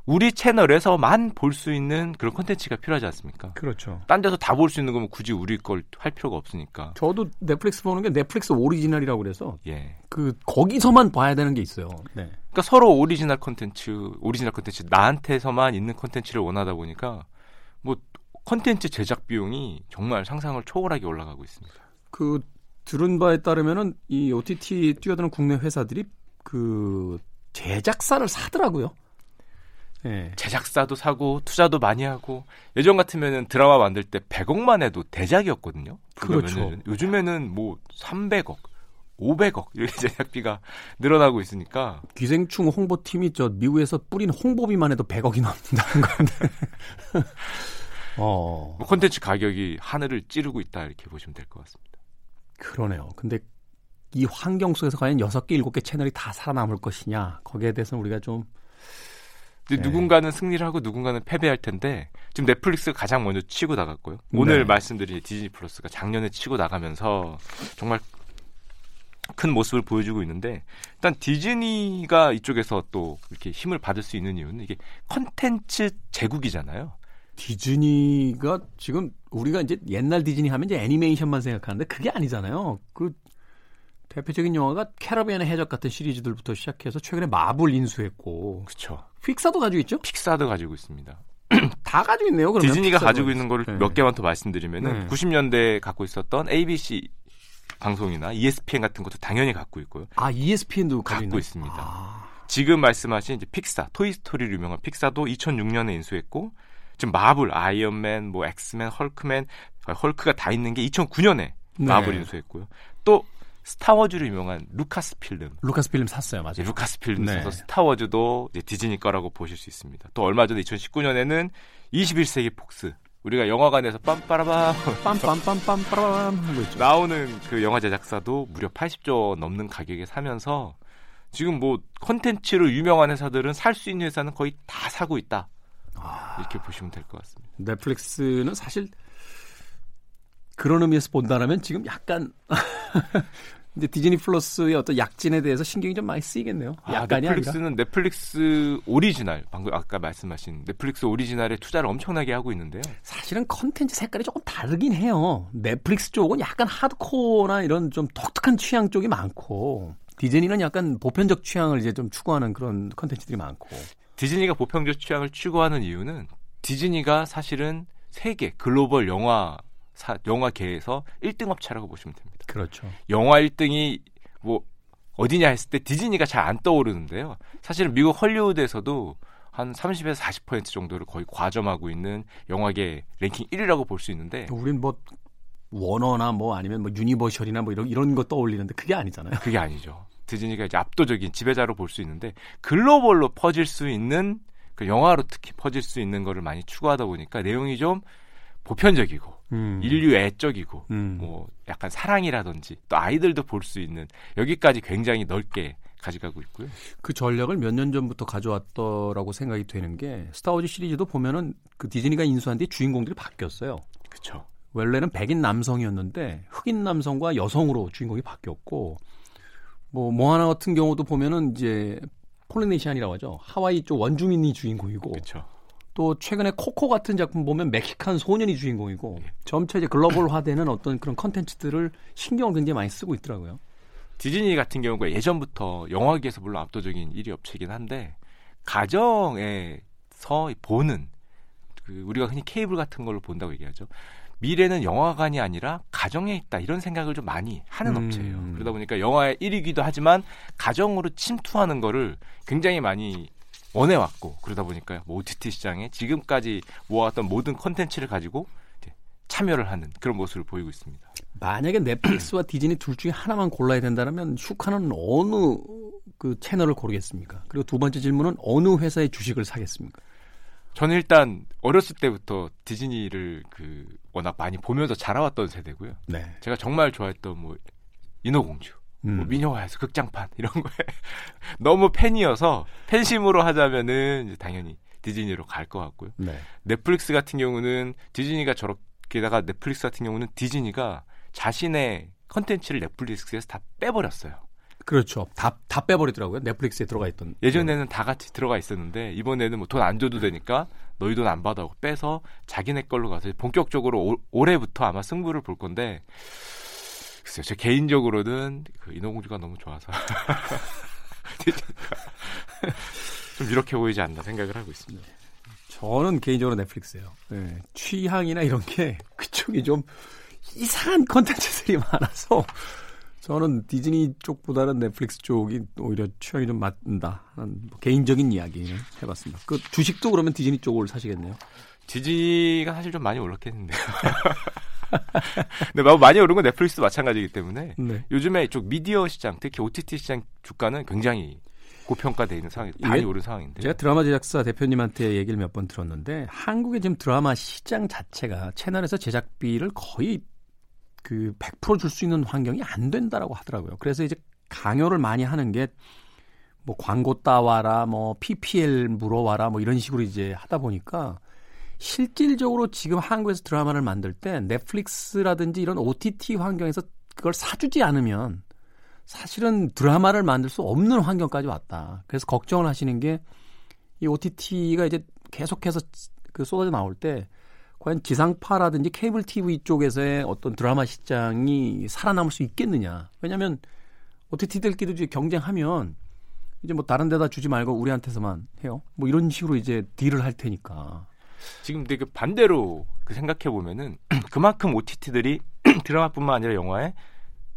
우리 채널에서만 볼 수 있는 그런 콘텐츠가 필요하지 않습니까? 그렇죠. 딴 데서 다 볼 수 있는 거면 굳이 우리 걸 할 필요가 없으니까. 저도 넷플릭스 보는 게 넷플릭스 오리지널이라고 그래서 예. 그 거기서만 봐야 되는 게 있어요. 네. 그러니까 서로 오리지널 콘텐츠, 오리지널 콘텐츠 나한테서만 있는 콘텐츠를 원하다 보니까 뭐 콘텐츠 제작 비용이 정말 상상을 초월하게 올라가고 있습니다. 그 들은 바에 따르면은 이 OTT 뛰어드는 국내 회사들이 그 제작사를 사더라고요. 예. 제작사도 사고 투자도 많이 하고 예전 같으면은 드라마 만들 때 100억만 해도 대작이었거든요. 그렇죠. 요즘에는 뭐 300억, 500억 이렇게 제작비가 늘어나고 있으니까 기생충 홍보팀이 저 미국에서 뿌린 홍보비만 해도 100억이 넘는다는 건데. 어, 뭐 콘텐츠 가격이 하늘을 찌르고 있다 이렇게 보시면 될 것 같습니다. 그러네요. 근데 이 환경 속에서 과연 여섯 개, 일곱 개 채널이 다 살아남을 것이냐 거기에 대해서는 우리가 좀 근데 네. 누군가는 승리를 하고 누군가는 패배할 텐데 지금 넷플릭스가 가장 먼저 치고 나갔고요. 오늘 네. 말씀드린 디즈니 플러스가 작년에 치고 나가면서 정말 큰 모습을 보여주고 있는데 일단 디즈니가 이쪽에서 또 이렇게 힘을 받을 수 있는 이유는 이게 컨텐츠 제국이잖아요. 디즈니가 지금 우리가 이제 옛날 디즈니 하면 이제 애니메이션만 생각하는데 그게 아니잖아요. 그 대표적인 영화가 캐러비안의 해적 같은 시리즈들부터 시작해서 최근에 마블 인수했고 그렇죠. 픽사도 가지고 있죠? 픽사도 가지고 있습니다. 다 가지고 있네요. 그러면 디즈니가. 가지고 있는 거를 네. 몇 개만 더 말씀드리면은 네. 90년대에 갖고 있었던 ABC 방송이나 ESPN 같은 것도 당연히 갖고 있고요. 아 ESPN도 갖고 있나요? 있습니다. 아, 지금 말씀하신 이제 픽사, 토이스토리로 유명한 픽사도 2006년에 인수했고 지금 마블, 아이언맨, 뭐 엑스맨, 헐크맨, 아, 헐크가 다 있는 게 2009년에 네. 마블 인수했고요. 또 스타워즈로 유명한 루카스 필름. 루카스 필름 샀어요, 맞아요. 이제 루카스 필름 네. 사서 스타워즈도 이제 디즈니 거라고 보실 수 있습니다. 또 얼마 전에 2019년에는 21세기 폭스. 우리가 영화관에서 빰빠라밤 하고 있죠. 나오는 그 영화 제작사도 무려 80조 넘는 가격에 사면서 지금 뭐 컨텐츠로 유명한 회사들은 살 수 있는 회사는 거의 다 사고 있다. 이렇게 보시면 될 것 같습니다. 넷플릭스는 사실 그런 의미에서 본다라면 지금 약간 이제 디즈니 플러스의 어떤 약진에 대해서 신경이 좀 많이 쓰이겠네요. 약간이 아, 아니라. 넷플릭스는 넷플릭스 오리지널 방금 아까 말씀하신 넷플릭스 오리지널에 투자를 엄청나게 하고 있는데요. 사실은 컨텐츠 색깔이 조금 다르긴 해요. 넷플릭스 쪽은 약간 하드코어나 이런 좀 독특한 취향 쪽이 많고 디즈니는 약간 보편적 취향을 이제 좀 추구하는 그런 컨텐츠들이 많고. 디즈니가 보편적 취향을 추구하는 이유는 디즈니가 사실은 세계 글로벌 영화 사, 영화계에서 1등 업체라고 보시면 됩니다. 그렇죠. 영화 1등이 뭐 어디냐 했을 때 디즈니가 잘 안 떠오르는데요. 사실은 미국 헐리우드에서도 한 30에서 40% 정도를 거의 과점하고 있는 영화계 랭킹 1위라고 볼 수 있는데 우린 뭐 워너나 뭐 아니면 뭐 유니버셜이나 뭐 이런 이런 거 떠올리는데 그게 아니잖아요. 그게 아니죠. 디즈니가 이제 압도적인 지배자로 볼 수 있는데 글로벌로 퍼질 수 있는 그 영화로 특히 퍼질 수 있는 거를 많이 추구하다 보니까 내용이 좀 보편적이고 음. 인류 애적이고 음. 뭐 약간 사랑이라든지 또 아이들도 볼 수 있는 여기까지 굉장히 넓게 가져가고 있고요. 그 전략을 몇 년 전부터 가져왔더라고 생각이 되는 게 스타워즈 시리즈도 보면은 그 디즈니가 인수한 뒤 주인공들이 바뀌었어요. 그렇죠. 원래는 백인 남성이었는데 흑인 남성과 여성으로 주인공이 바뀌었고 뭐 모하나 같은 경우도 보면은 이제 폴리네시안이라고 하죠. 하와이 쪽 원주민이 주인공이고 그렇죠. 또 최근에 코코 같은 작품 보면 멕시칸 소년이 주인공이고 점차 이제 글로벌화되는 어떤 그런 컨텐츠들을 신경을 굉장히 많이 쓰고 있더라고요. 디즈니 같은 경우가 예전부터 영화계에서 물론 압도적인 1위 업체이긴 한데 가정에서 보는 그 우리가 흔히 케이블 같은 걸로 본다고 얘기하죠. 미래는 영화관이 아니라 가정에 있다 이런 생각을 좀 많이 하는 음. 업체예요. 그러다 보니까 영화의 1위기도 하지만 가정으로 침투하는 거를 굉장히 많이 원해왔고 그러다 보니까 뭐 OTT 시장에 지금까지 모아왔던 모든 컨텐츠를 가지고 참여를 하는 그런 모습을 보이고 있습니다. 만약에 넷플릭스와 디즈니 둘 중에 하나만 골라야 된다면 슈카는 어느 그 채널을 고르겠습니까? 그리고 두 번째 질문은 어느 회사의 주식을 사겠습니까? 저는 일단 어렸을 때부터 디즈니를 그 워낙 많이 보면서 자라왔던 세대고요. 네. 제가 정말 좋아했던 뭐 인어공주, 음. 뭐 미녀와에서 극장판 이런 거에 너무 팬이어서 팬심으로 하자면은 당연히 디즈니로 갈 것 같고요. 네. 넷플릭스 같은 경우는 디즈니가 저렇게다가 넷플릭스 같은 경우는 디즈니가 자신의 컨텐츠를 넷플릭스에서 다 빼버렸어요. 그렇죠. 다, 다 빼버리더라고요. 넷플릭스에 들어가 있던. 예전에는 다 같이 들어가 있었는데 이번에는 뭐 돈 안 줘도 되니까 너희 돈 안 받아 빼서 자기네 걸로 가서 본격적으로 올- 올해부터 아마 승부를 볼 건데 글쎄요 제 개인적으로는 그 인어공주가 너무 좋아서 좀 이렇게 보이지 않나 생각을 하고 있습니다. 저는 개인적으로 넷플릭스예요. 네. 취향이나 이런 게 그쪽이 좀 이상한 컨텐츠들이 많아서 저는 디즈니 쪽보다는 넷플릭스 쪽이 오히려 취향이 좀 맞는다. 뭐 개인적인 이야기를 해봤습니다. 그 주식도 그러면 디즈니 쪽을 사시겠네요. 지지가 사실 좀 많이 올랐겠는데요. 근데 뭐 많이 오른 건 넷플릭스도 마찬가지이기 때문에 네. 요즘에 이쪽 미디어 시장, 특히 OTT 시장 주가는 굉장히 고평가돼 있는 상황이 많이 오른 상황인데. 제가 드라마 제작사 대표님한테 얘기를 몇 번 들었는데 한국의 지금 드라마 시장 자체가 채널에서 제작비를 거의 그 100%줄 수 있는 환경이 안 된다라고 하더라고요. 그래서 이제 강요를 많이 하는 게 뭐 광고 따와라, 뭐 PPL 물어와라, 뭐 이런 식으로 이제 하다 보니까 실질적으로 지금 한국에서 드라마를 만들 때 넷플릭스라든지 이런 OTT 환경에서 그걸 사주지 않으면 사실은 드라마를 만들 수 없는 환경까지 왔다. 그래서 걱정을 하시는 게 이 OTT가 이제 계속해서 그 쏟아져 나올 때 과연 지상파라든지 케이블 TV 쪽에서의 어떤 드라마 시장이 살아남을 수 있겠느냐. 왜냐하면 OTT들끼리 이제 경쟁하면 이제 뭐 다른 데다 주지 말고 우리한테서만 해요. 뭐 이런 식으로 이제 딜을 할 테니까. 지금 되게 반대로 그 생각해 보면은 그만큼 OTT들이 드라마뿐만 아니라 영화에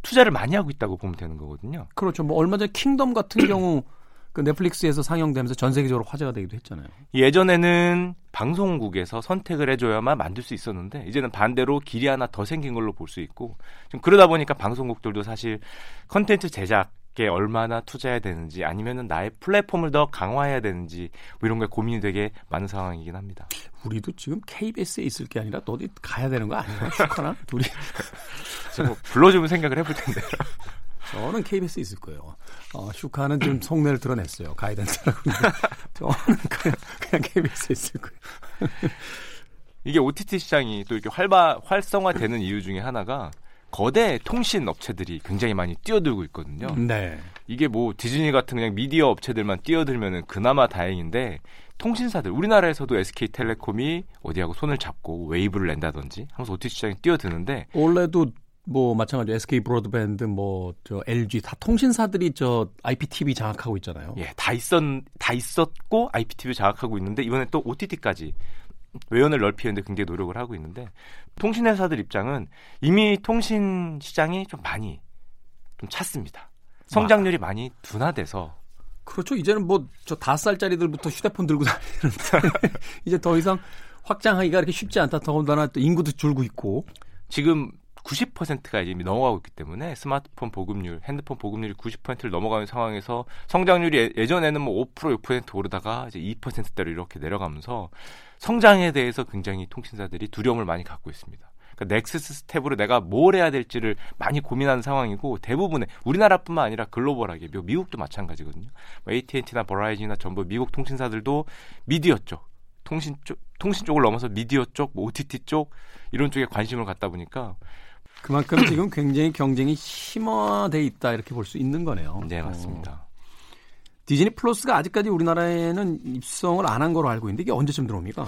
투자를 많이 하고 있다고 보면 되는 거거든요. 그렇죠. 뭐 얼마 전에 킹덤 같은 경우 그 넷플릭스에서 상영되면서 전 세계적으로 화제가 되기도 했잖아요. 예전에는 방송국에서 선택을 해줘야만 만들 수 있었는데 이제는 반대로 길이 하나 더 생긴 걸로 볼 수 있고 좀 그러다 보니까 방송국들도 사실 컨텐츠 제작에 얼마나 투자해야 되는지 아니면은 나의 플랫폼을 더 강화해야 되는지 뭐 이런 게 고민이 되게 많은 상황이긴 합니다. 우리도 지금 KBS에 있을 게 아니라 또 어디 가야 되는 거 아닌가? 슈카나? 둘이. 뭐 불러주면 생각을 해볼 텐데. 저는 KBS에 있을 거예요. 어, 슈카는 좀 속내를 드러냈어요. guidance라고. 저는 그냥, 그냥 KBS에 있을 거예요. 이게 OTT 시장이 또 이렇게 활바 활성화되는 이유 중에 하나가 거대 통신 업체들이 굉장히 많이 뛰어들고 있거든요. 네. 이게 뭐 디즈니 같은 그냥 미디어 업체들만 뛰어들면은 그나마 다행인데 통신사들 우리나라에서도 SK텔레콤이 어디하고 손을 잡고 웨이브를 낸다든지 하면서 OTT 시장에 뛰어드는데 원래도 뭐 마찬가지로 SK 브로드밴드 뭐 저 LG 다 통신사들이 저 IPTV 장악하고 있잖아요. 예, 다 있었 다 있었고 IPTV 장악하고 있는데 이번에 또 OTT까지 외연을 넓히는데 굉장히 노력을 하고 있는데 통신회사들 입장은 이미 통신 시장이 좀 많이 좀 찼습니다. 성장률이 많이 둔화돼서 그렇죠. 이제는 뭐 저 다섯 살짜리들부터 휴대폰 들고 다니는데 이제 더 이상 확장하기가 그렇게 쉽지 않다. 더군다나 또 인구도 줄고 있고. 지금 90%가 이제 이미 넘어가고 있기 때문에 스마트폰 보급률, 핸드폰 보급률이 90%를 넘어가는 상황에서 성장률이 예- 예전에는 뭐 5% 6% 오르다가 이제 2%대로 이렇게 내려가면서 성장에 대해서 굉장히 통신사들이 두려움을 많이 갖고 있습니다. 그러니까 next step으로 내가 뭘 해야 될지를 많이 고민하는 상황이고 대부분의 우리나라뿐만 아니라 글로벌하게 미- 미국도 마찬가지거든요. 뭐 AT&T나 버라이즌이나 전부 미국 통신사들도 미디어 쪽, 통신 쪽, 통신 쪽을 넘어서 미디어 쪽, 뭐 OTT 쪽 이런 쪽에 관심을 갖다 보니까 그만큼 지금 굉장히 경쟁이 심화돼 있다 이렇게 볼 수 있는 거네요. 네 어, 맞습니다. 디즈니 플러스가 아직까지 우리나라에는 입성을 안 한 거로 알고 있는데 이게 언제쯤 들어옵니까?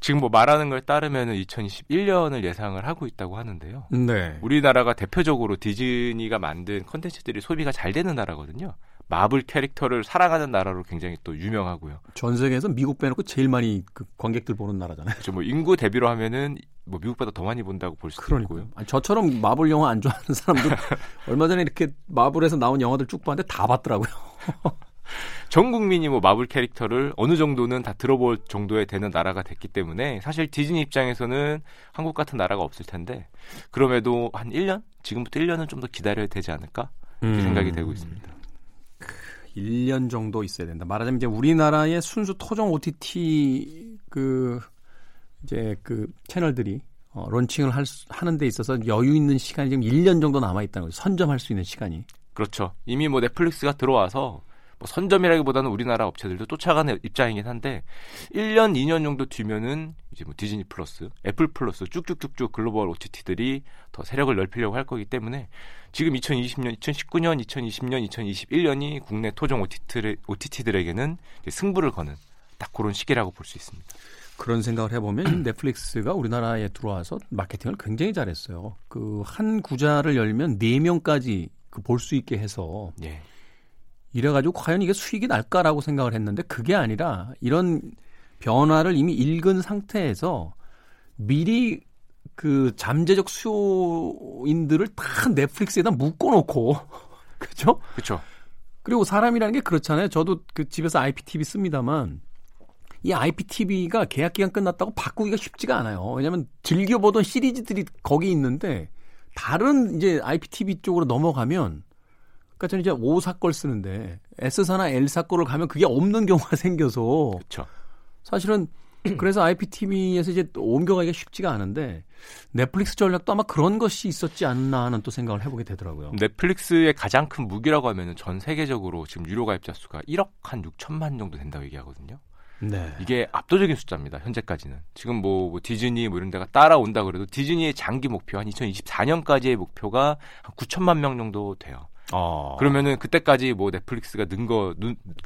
지금 뭐 말하는 거에 따르면 2021년을 예상을 하고 있다고 하는데요. 네. 우리나라가 대표적으로 디즈니가 만든 컨텐츠들이 소비가 잘 되는 나라거든요. 마블 캐릭터를 사랑하는 나라로 굉장히 또 유명하고요. 전 세계에서 미국 빼놓고 제일 많이 그 관객들 보는 나라잖아요. 그렇죠. 뭐 인구 대비로 하면은 뭐 미국보다 더 많이 본다고 볼 수도 있고요. 그러니까요. 아니, 저처럼 마블 영화 안 좋아하는 사람들 얼마 전에 이렇게 마블에서 나온 영화들 쭉 봤는데 다 봤더라고요. 전 국민이 뭐 마블 캐릭터를 어느 정도는 다 들어볼 정도에 되는 나라가 됐기 때문에 사실 디즈니 입장에서는 한국 같은 나라가 없을 텐데 그럼에도 한 1년? 지금부터 1년은 좀 더 기다려야 되지 않을까? 이렇게 음. 생각이 되고 있습니다. 1년 정도 있어야 된다. 말하자면 이제 우리나라의 순수 토종 OTT 그 이제 그 채널들이 어, 론칭을 할 수, 하는 데 있어서 여유 있는 시간이 지금 1년 정도 남아 있다는 거죠. 선점할 수 있는 시간이. 그렇죠. 이미 뭐 넷플릭스가 들어와서 뭐 선점이라기보다는 우리나라 업체들도 쫓아가는 입장이긴 한데 1년, 2년 정도 뒤면은 이제 뭐 디즈니 플러스, 애플 플러스 쭉쭉쭉쭉 글로벌 OTT들이 더 세력을 넓히려고 할 거기 때문에 지금 2020년, 2019년, 2020년, 2021년이 국내 토종 OTT들, OTT들에게는 승부를 거는 딱 그런 시기라고 볼 수 있습니다. 그런 생각을 해보면 넷플릭스가 우리나라에 들어와서 마케팅을 굉장히 잘했어요. 그 한 구자를 열면 4명까지 그 볼 수 있게 해서 예. 이래가지고 과연 이게 수익이 날까라고 생각을 했는데 그게 아니라 이런 변화를 이미 읽은 상태에서 미리 그 잠재적 수요인들을 다 넷플릭스에다 묶어놓고 그죠? 그렇죠. 그리고 사람이라는 게 그렇잖아요. 저도 그 집에서 IPTV 씁니다만 이 IPTV가 계약 기간 끝났다고 바꾸기가 쉽지가 않아요. 왜냐하면 즐겨보던 시리즈들이 거기 있는데 다른 이제 IPTV 쪽으로 넘어가면 그러니까 저는 이제 O사 걸 쓰는데 S사나 L사 거를 가면 그게 없는 경우가 생겨서 그렇죠. 사실은 그래서 IPTV에서 이제 또 옮겨가기가 쉽지가 않은데 넷플릭스 전략도 아마 그런 것이 있었지 않나 하는 또 생각을 해보게 되더라고요. 넷플릭스의 가장 큰 무기라고 하면은 전 세계적으로 지금 유료 가입자 수가 1억 한 6천만 정도 된다고 얘기하거든요. 네. 이게 압도적인 숫자입니다. 현재까지는. 지금 뭐, 뭐 디즈니 뭐 이런 데가 따라온다 그래도 디즈니의 장기 목표 한 2024년까지의 목표가 한 9천만 명 정도 돼요. 어. 그러면은 그때까지 뭐 넷플릭스가 는 거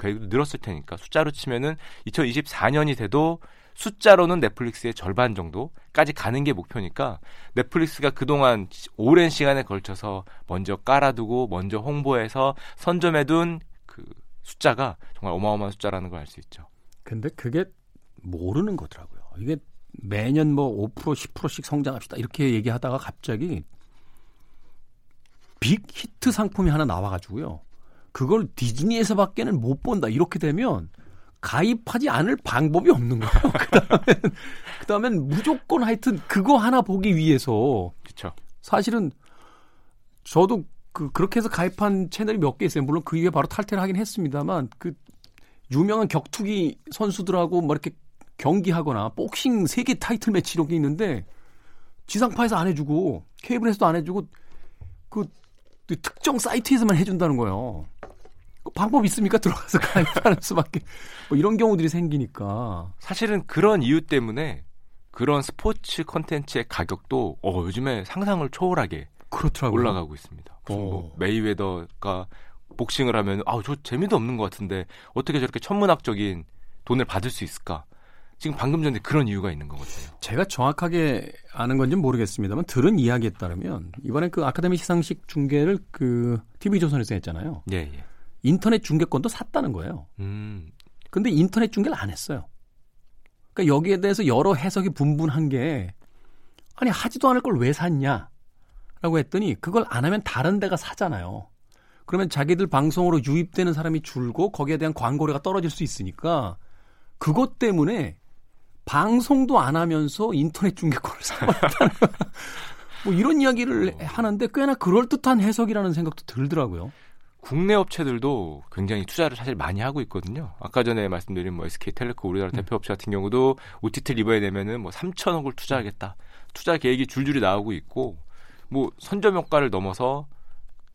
늘었을 테니까 숫자로 치면은 2024년이 돼도 숫자로는 넷플릭스의 절반 정도까지 가는 게 목표니까 넷플릭스가 그동안 오랜 시간에 걸쳐서 먼저 깔아두고 먼저 홍보해서 선점해둔 그 숫자가 정말 어마어마한 숫자라는 걸 알 수 있죠. 근데 그게 모르는 거더라고요. 이게 매년 뭐 5% 10%씩 성장합시다 이렇게 얘기하다가 갑자기 빅 히트 상품이 하나 나와가지고요. 그걸 디즈니에서밖에는 못 본다 이렇게 되면 가입하지 않을 방법이 없는 거예요. 그다음엔 그다음엔 무조건 하여튼 그거 하나 보기 위해서 그렇죠. 사실은 저도 그 그렇게 해서 가입한 채널이 몇 개 있어요. 물론 그 이후에 바로 탈퇴를 하긴 했습니다만 그 유명한 격투기 선수들하고 뭐 이렇게 경기하거나 복싱 세계 타이틀 매치 이런 게 있는데 지상파에서 안 해주고 케이블에서도 안 해주고 그 특정 사이트에서만 해준다는 거예요. 그 방법 있습니까? 들어가서 가입하는 수밖에 뭐 이런 경우들이 생기니까 사실은 그런 이유 때문에 그런 스포츠 컨텐츠의 가격도 어, 요즘에 상상을 초월하게 그렇더라고요. 올라가고 있습니다. 뭐 어. 메이웨더가 복싱을 하면 아우 저 재미도 없는 것 같은데 어떻게 저렇게 천문학적인 돈을 받을 수 있을까? 지금 방금 전에 그런 이유가 있는 거거든요. 제가 정확하게 아는 건지는 모르겠습니다만 들은 이야기에 따르면 이번에 그 아카데미 시상식 중계를 그 TV조선에서 했잖아요. 예, 예. 인터넷 중계권도 샀다는 거예요. 음, 근데 인터넷 중계를 안 했어요. 그러니까 여기에 대해서 여러 해석이 분분한 게 아니 하지도 않을 걸 왜 샀냐? 라고 했더니 그걸 안 하면 다른 데가 사잖아요. 그러면 자기들 방송으로 유입되는 사람이 줄고 거기에 대한 광고료가 떨어질 수 있으니까 그것 때문에 방송도 안 하면서 인터넷 중계권을 사버렸다는 뭐 이런 이야기를 하는데 꽤나 그럴듯한 해석이라는 생각도 들더라고요. 국내 업체들도 굉장히 투자를 사실 많이 하고 있거든요. 아까 전에 말씀드린 뭐 SK텔레콤 우리나라 음. 대표 업체 같은 경우도 OTT 리버에 내면은 뭐 3천억을 투자하겠다. 투자 계획이 줄줄이 나오고 있고 뭐 선점 효과를 넘어서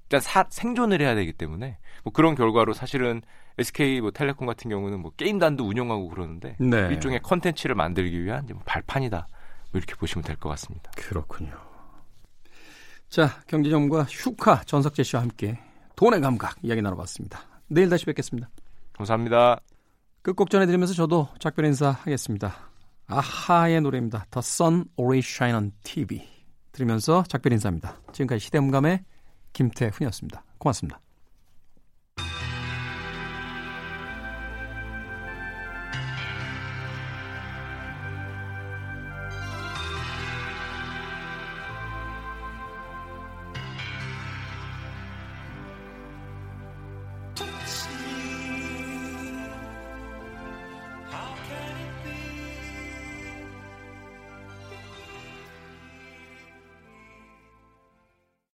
일단 사- 생존을 해야 되기 때문에 뭐 그런 결과로 사실은 SK 뭐 텔레콤 같은 경우는 뭐 게임단도 운영하고 그러는데 네. 일종의 컨텐츠를 만들기 위한 뭐 발판이다. 뭐 이렇게 보시면 될 것 같습니다. 그렇군요. 자, 경제정보가 슈카 전석재 씨와 함께 돈의 감각 이야기 나눠봤습니다. 내일 다시 뵙겠습니다. 감사합니다. 끝곡 전해드리면서 저도 작별 인사하겠습니다. 아하의 노래입니다. The Sun Always Shine on TV 들으면서 작별 인사입니다. 지금까지 시대음감의 김태훈이었습니다. 고맙습니다.